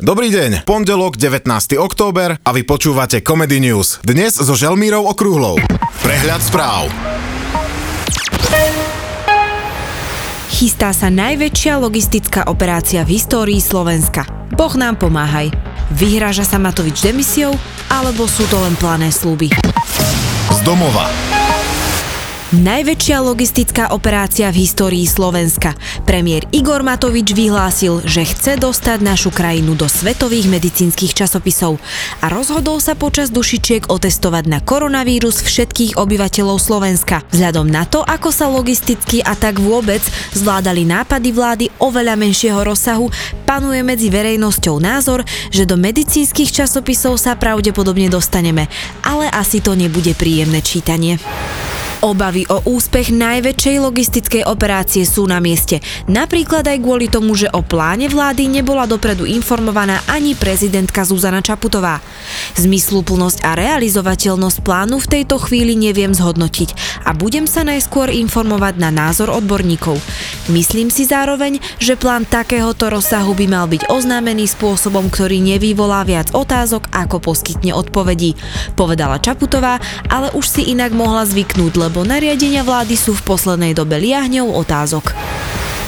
Dobrý deň, pondelok 19. október a vy počúvate Comedy News. Dnes so Želmírou Okrúhlou. Prehľad správ. Chystá sa najväčšia logistická operácia v histórii Slovenska. Boh nám pomáhaj. Vyhráža sa Matovič demisiou, alebo sú to len plané sluby? Z domova. Najväčšia logistická operácia v histórii Slovenska. Premiér Igor Matovič vyhlásil, že chce dostať našu krajinu do svetových medicínskych časopisov a rozhodol sa počas dušičiek otestovať na koronavírus všetkých obyvateľov Slovenska. Vzhľadom na to, ako sa logisticky a tak vôbec zvládali nápady vlády oveľa menšieho rozsahu, panuje medzi verejnosťou názor, že do medicínskych časopisov sa pravdepodobne dostaneme, ale asi to nebude príjemné čítanie. Obavy o úspech najväčšej logistickej operácie sú na mieste. Napríklad aj kvôli tomu, že o pláne vlády nebola dopredu informovaná ani prezidentka Zuzana Čaputová. Zmysluplnosť a realizovateľnosť plánu v tejto chvíli neviem zhodnotiť a budem sa najskôr informovať na názor odborníkov. Myslím si zároveň, že plán takéhoto rozsahu by mal byť oznámený spôsobom, ktorý nevyvolá viac otázok, ako poskytne odpovedí. Povedala Čaputová, ale už si inak mohla zvyknúť, lebo nariadenia vlády sú v poslednej dobe liahňou otázok.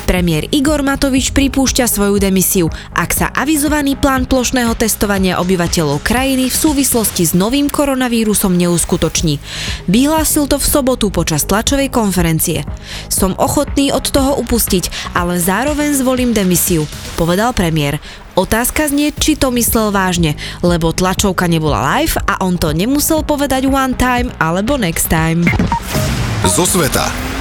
Premiér Igor Matovič pripúšťa svoju demisiu, ak sa avizovaný plán plošného testovania obyvateľov krajiny v súvislosti s novým koronavírusom neuskutoční. Vyhlásil to v sobotu počas tlačovej konferencie. Som ochotný od toho upustiť, ale zároveň zvolím demisiu, povedal premiér. Otázka znie, či to myslel vážne, lebo tlačovka nebola live a on to nemusel povedať one time alebo next time. Zo sveta.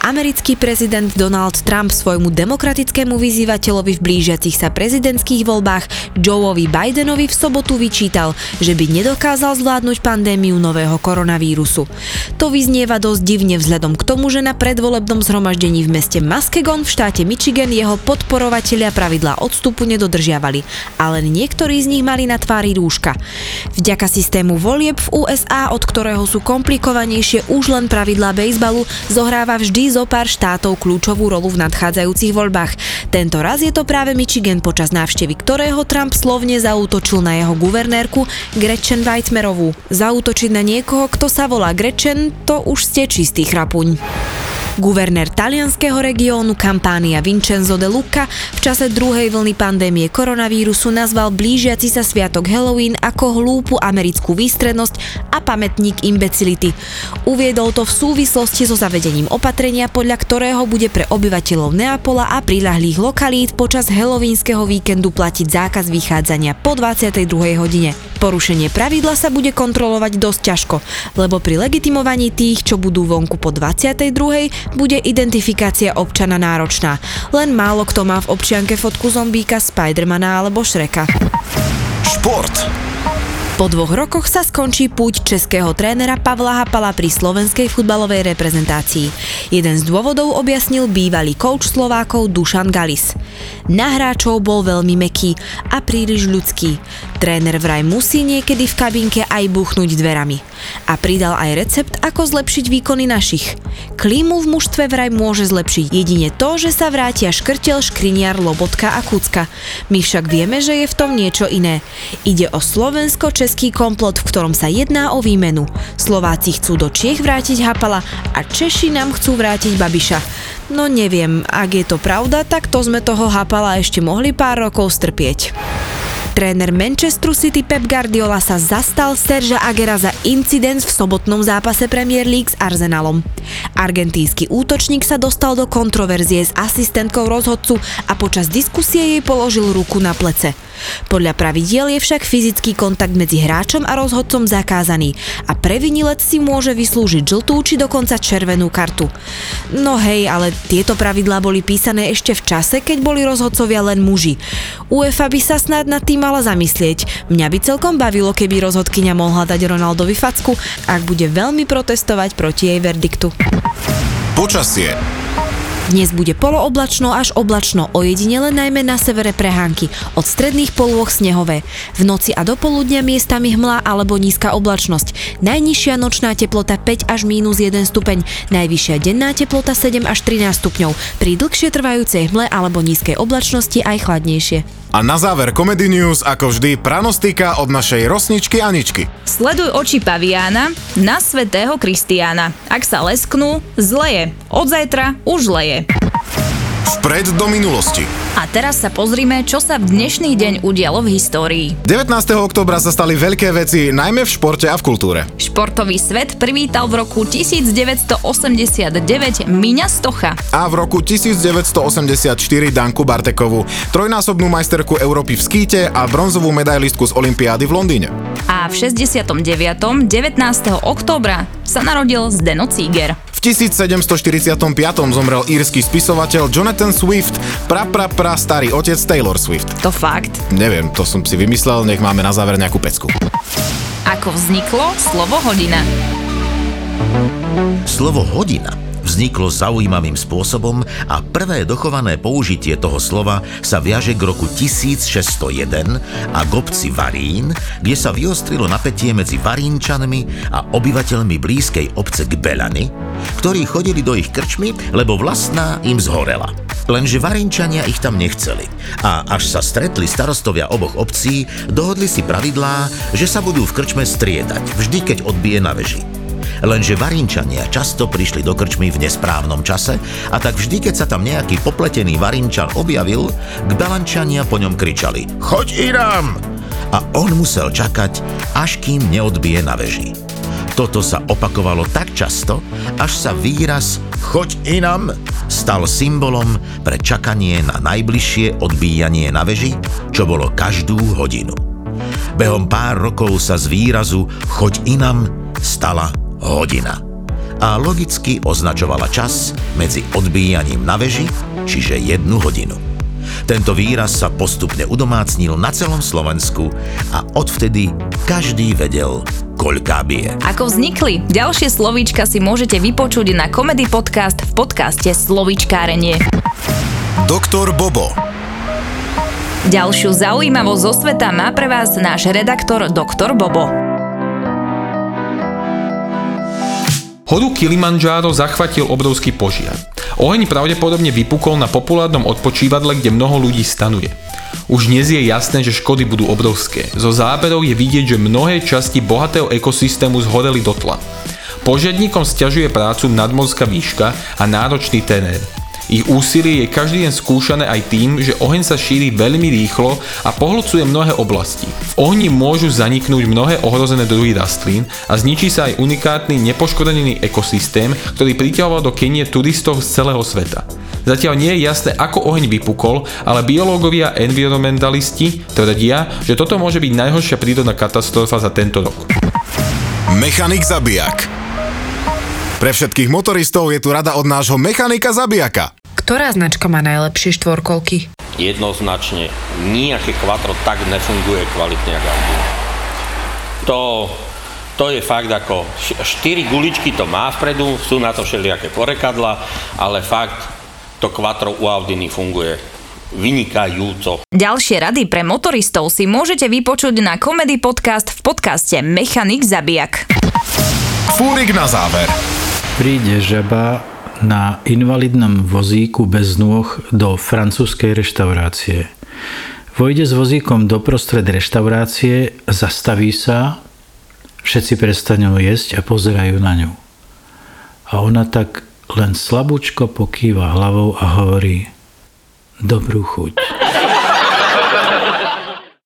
Americký prezident Donald Trump svojmu demokratickému vyzývateľovi v blížiacich sa prezidentských voľbách Joeovi Bidenovi v sobotu vyčítal, že by nedokázal zvládnuť pandémiu nového koronavírusu. To vyznieva dosť divne vzhľadom k tomu, že na predvolebnom zhromaždení v meste Muskegon v štáte Michigan jeho podporovatelia pravidlá odstupu nedodržiavali, ale niektorí z nich mali na tvári rúška. Vďaka systému volieb v USA, od ktorého sú komplikovanejšie už len pravidlá bejsbalu, zohráva vždy zo pár štátov kľúčovú rolu v nadchádzajúcich voľbách. Tento raz je to práve Michigan, počas návštevy ktorého Trump slovne zaútočil na jeho guvernérku Gretchen Whitmerovú. Zaútočiť na niekoho, kto sa volá Gretchen, to už ste čistý chrapuň. Guvernér talianského regiónu Campania Vincenzo de Lucca v čase druhej vlny pandémie koronavírusu nazval blížiaci sa sviatok Halloween ako hlúpu americkú výstrednosť a pamätník imbecility. Uviedol to v súvislosti so zavedením opatrenia, podľa ktorého bude pre obyvateľov Neapola a prilahlých lokalít počas halloweenskeho víkendu platiť zákaz vychádzania po 22. hodine. Porušenie pravidla sa bude kontrolovať dosť ťažko, lebo pri legitimovaní tých, čo budú vonku po 22. bude identifikácia občana náročná. Len málo kto má v občianke fotku zombíka, Spidermana alebo Šreka. Šport. Po dvoch rokoch sa skončí púť českého trénera Pavla Hapala pri slovenskej futbalovej reprezentácii. Jeden z dôvodov objasnil bývalý coach Slovákov Dušan Galis. Na hráčov bol veľmi meký a príliš ľudský. Tréner vraj musí niekedy v kabinke aj buchnúť dverami. A pridal aj recept, ako zlepšiť výkony našich. Klímu v mužstve vraj môže zlepšiť jedine to, že sa vrátia škrtel, škriniar, lobotka a kucka. My však vieme, že je v tom niečo iné. Ide o slovensko-český komplot, v ktorom sa jedná o výmenu. Slováci chcú do Čiech vrátiť Hapala a Češi nám chcú vrátiť Babiša. No neviem, ak je to pravda, tak to sme toho Hapala ešte mohli pár rokov strpieť. Tréner Manchesteru City Pep Guardiola sa zastal Serža Agera za incident v sobotnom zápase Premier League s Arsenalom. Argentínsky útočník sa dostal do kontroverzie s asistentkou rozhodcu a počas diskusie jej položil ruku na plece. Podľa pravidiel je však fyzický kontakt medzi hráčom a rozhodcom zakázaný a previnilec si môže vyslúžiť žltú či dokonca červenú kartu. No hej, ale tieto pravidlá boli písané ešte v čase, keď boli rozhodcovia len muži. UEFA by sa snad nad tým mala zamyslieť. Mňa by celkom bavilo, keby rozhodkyňa mohla dať Ronaldovi facku, ak bude veľmi protestovať proti jej verdiktu. Počasie. Dnes bude polooblačno až oblačno, ojedinele najmä na severe prehánky, od stredných polôch snehové. V noci a dopoludnia miestami hmla alebo nízka oblačnosť. Najnižšia nočná teplota 5 až mínus 1 stupeň, najvyššia denná teplota 7 až 13 stupňov. Pri dlhšie trvajúcej hmle alebo nízkej oblačnosti aj chladnejšie. A na záver Comedy News, ako vždy, pranostika od našej rosničky Aničky. Sleduj oči paviána na svetého Kristiána. Ak sa lesknú, zleje. Od zajtra už leje. Vpred do minulosti. A teraz sa pozrime, čo sa v dnešný deň udialo v histórii. 19. oktobra sa stali veľké veci, najmä v športe a v kultúre. Športový svet privítal v roku 1989 Miňa Stocha. A v roku 1984 Danku Bartekovú, trojnásobnú majsterku Európy v skíte a bronzovú medailistku z Olympiády v Londýne. A v 69. 19. októbra sa narodil Zdeno Cíger. V 1745 zomrel írsky spisovateľ Jonathan Swift, pra pra pra starý otec Taylor Swift. To fakt. Neviem, to som si vymyslel, nech máme na záver nejakú pecku. Ako vzniklo slovo hodina? Slovo hodina vzniklo zaujímavým spôsobom a prvé dochované použitie toho slova sa viaže k roku 1601 a k obci Varín, kde sa vyostrilo napätie medzi Varínčanmi a obyvateľmi blízkej obce Gbelany, ktorí chodili do ich krčmy, lebo vlastná im zhorela. Lenže Varinčania ich tam nechceli. A až sa stretli starostovia oboch obcí, dohodli si pravidlá, že sa budú v krčme striedať, vždy keď odbije na veži. Lenže Varinčania často prišli do krčmy v nesprávnom čase a tak vždy, keď sa tam nejaký popletený Varinčan objavil, k Belančania po ňom kričali Choď Irám! A on musel čakať, až kým neodbije na veži. Toto sa opakovalo tak často, až sa výraz choď inam stal symbolom pre čakanie na najbližšie odbíjanie na veži, čo bolo každú hodinu. Behom pár rokov sa z výrazu choď inam stala hodina. A logicky označovala čas medzi odbíjaním na veži, čiže jednu hodinu. Tento výraz sa postupne udomácnil na celom Slovensku a odvtedy každý vedel, koľká bije. Ako vznikli? Ďalšie slovíčka si môžete vypočuť na Comedy Podcast v podcaste Slovíčkárenie. Doktor Bobo. Ďalšiu zaujímavosť zo sveta má pre vás náš redaktor Doktor Bobo. Horu Kilimanjaro zachvatil obrovský požiar. Oheň pravdepodobne vypukol na populárnom odpočívadle, kde mnoho ľudí stanuje. Už dnes je jasné, že škody budú obrovské. Zo záberov je vidieť, že mnohé časti bohatého ekosystému zhoreli dotla. Požiadníkom stiažuje prácu nadmorská výška a náročný terén. Ich úsilie je každý deň skúšané aj tým, že oheň sa šíri veľmi rýchlo a pohlcuje mnohé oblasti. V ohni môžu zaniknúť mnohé ohrozené druhy rastlín a zničí sa aj unikátny nepoškodený ekosystém, ktorý priťahoval do Kenie turistov z celého sveta. Zatiaľ nie je jasné, ako oheň vypukol, ale biológovia a environmentalisti tvrdia, že toto môže byť najhoršia prírodná katastrofa za tento rok. Mechanik zabijak. Pre všetkých motoristov je tu rada od nášho mechanika zabijaka. Ktorá značka má najlepšie štvorkolky? Jednoznačne nejaké quattro tak nefunguje kvalitne ako Audi. To, to je fakt ako, štyri guličky to má vpredu, sú na to všelijaké porekadla, ale fakt to quattro u Audiny funguje vynikajúco. Ďalšie rady pre motoristov si môžete vypočuť na Comedy Podcast v podcaste Mechanik Zabijak. Fúrik na záver. Príde žaba na invalidnom vozíku bez nôh do francúzskej reštaurácie. Vojde s vozíkom do prostred reštaurácie, zastaví sa, všetci prestanú jesť a pozerajú na ňu. A ona tak len slabúčko pokýva hlavou a hovorí Dobrú chuť.